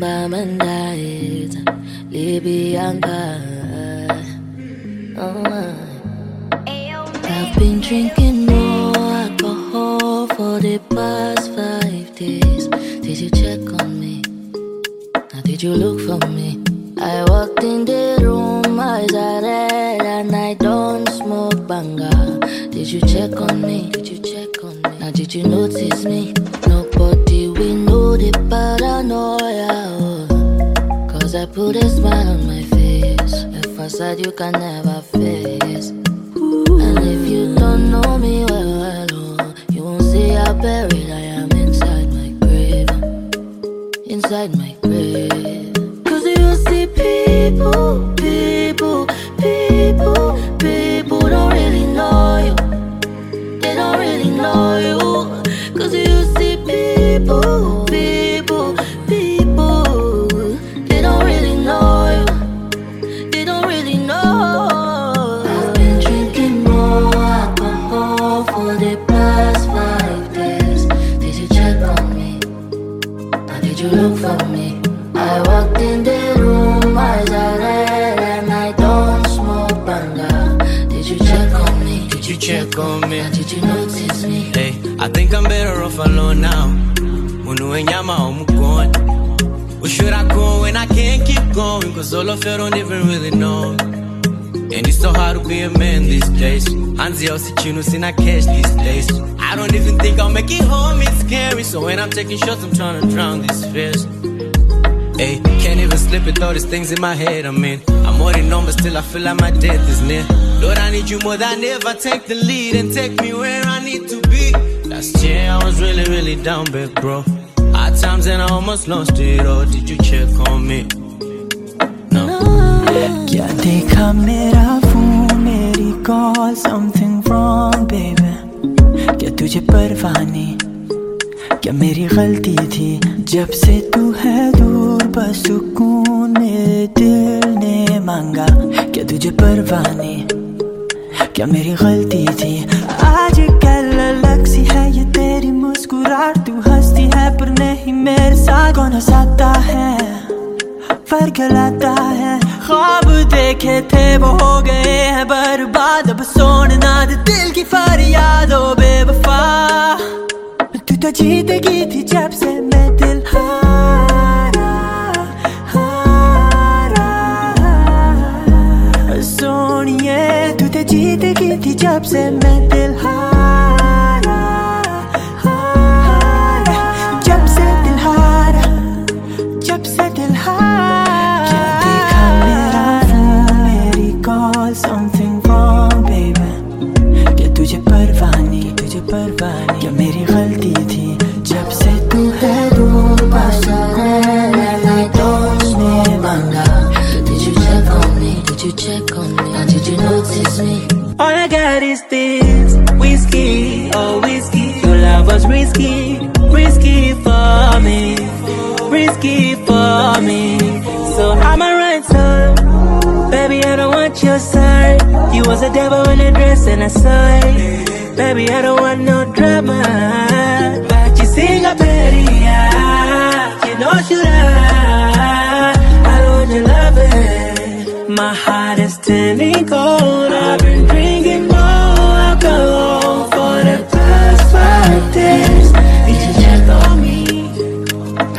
by midnight, Libyanka. Oh, I've been drinking more alcohol for the past five days. Did you check on me? Now did you look for me? I walked in the room, eyes are red, and I don't smoke banga. Did you check on me? Did you check on me? Now did you notice me? Put a smile on my face. A facade you can never face. And if you don't know me well, well oh, you won't see how buried I am inside my grave. Inside my on me? Or did you notice me? Hey, I think I'm better off alone now. Munu nyama omukon. Or should I go when I can't keep going? Cause all of you don't even really know. And it's so hard to be a man these days. Hanzi chino sina cash these days. I don't even think I'll make it home, it's scary. So when I'm taking shots, I'm trying to drown these fears. Hey, can't even sleep with all these things in my head. I mean, I'm already numb, but still I feel like my death is near. Lord, I need you more than ever. Take the lead and take me where I need to be. Last year I was really, really down, big bro. Hard times and I almost lost it all. Did you check on me? No. क्या देखा मेरा phone मेरी call something wrong baby क्या तुझे परवाह नहीं क्या मेरी गलती थी? जब से तू है दूर बस सुकून मेरे दिल ने मांगा, क्या तुझे परवाह नहीं क्या मेरी गलती थी? आज कल अलग सी है ये तेरी मुस्कुराहट, तू हंसती है पर नहीं मेरे साथ। कौन हंसाता है? फ़र्क लाता है। ख्वाब देखे थे वो हो गए हैं बर्बाद। अब सोना दिल की फरियाद हो बेवफा। तू जीत गई थी जब से मैं दिल हारा हारा। सोनिए तू तो जीत गई थी जब से मैं तुझे परवाह नहीं तुझे परवाह नहीं क्या मेरी गलती थी जब से तू है दूर बस And I don't smoke banga. Did you check on me? Did you check on me? Or did you notice me? All I got is this whiskey, oh whiskey. Your love was risky, risky for me, risky for me. So I'ma run some, baby. I don't want your side. You was a devil in a dress and a sign. Baby, I don't want no drama. But you sing a petty, you know should I? I want your loving. My heart is turning cold. I've been drinking more alcohol for the past five days. Did you check on me?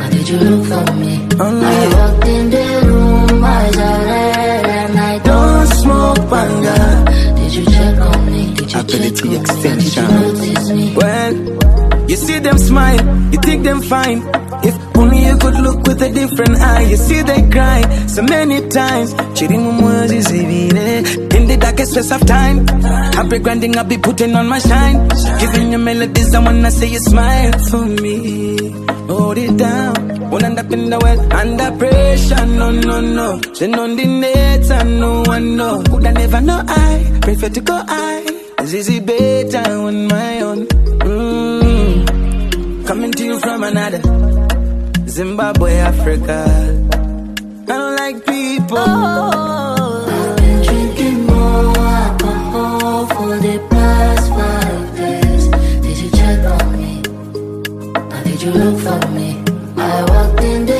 Or did you look for me? I walked in the room, eyes are banga. Did you check on me? Did you Ability check on me? Did extension. you notice me? Well, you see them smile, you think them fine. If only you could look with a different eye, you see they cry so many times. Cheating on words is eh, In the darkest space of time, I'll be grinding, I'll be putting on my shine. Giving you melodies, I wanna say you smile for me. Hold it down, won't end up in the well under pressure. No, no, no. Then on the net, and no one know. Could I never know I prefer to go I. This is it better on my own. From another Zimbabwe, Africa. I don't like people. Oh, I've been drinking more alcohol for the past five days. Did you check on me? Did you look for me? I walked in the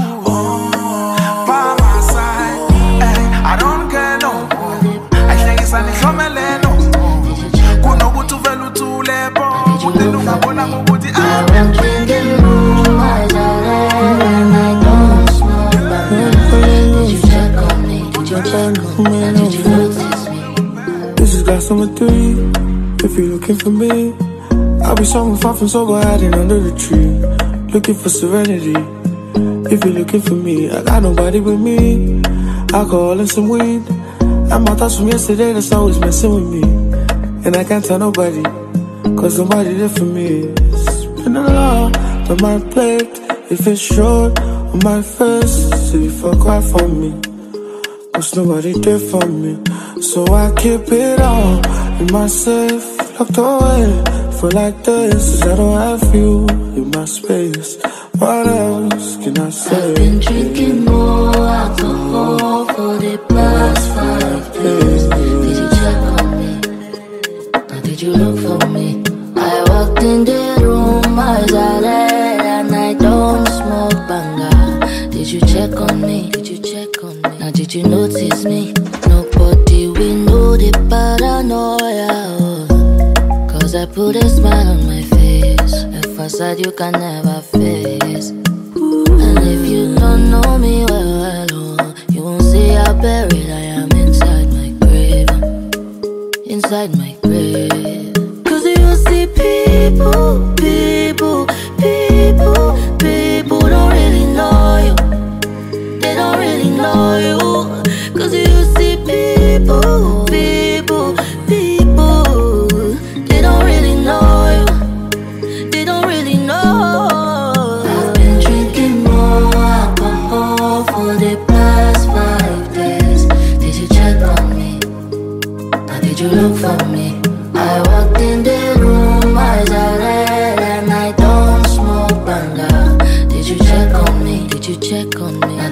looking for me, I'll be somewhere far from sober, hiding under the tree, looking for serenity. If you're looking for me, I got nobody with me. Alcohol and some weed. And my thoughts from yesterday that's always messing with me. And I can't tell nobody, cause nobody there for me. Been a lot on my plate. If it's short on my face, so you feel quiet for me. Cause nobody there for me. So I keep it all in my safe, locked away. Feel like this, I don't have you in my space. What else can I say? I've Been drinking more alcohol for the past five Cause I put a smile on my face. A facade you can never face. And if you don't know me well, well oh, you won't see how buried I am inside my grave. Inside my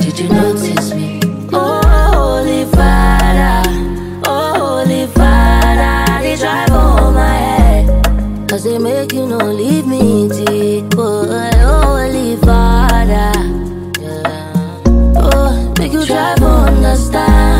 did you notice me? Oh, holy father, oh, holy father, they drive on my head. Cause they make you no leave me deep, oh, holy father. Yeah. Oh, make you try to understand.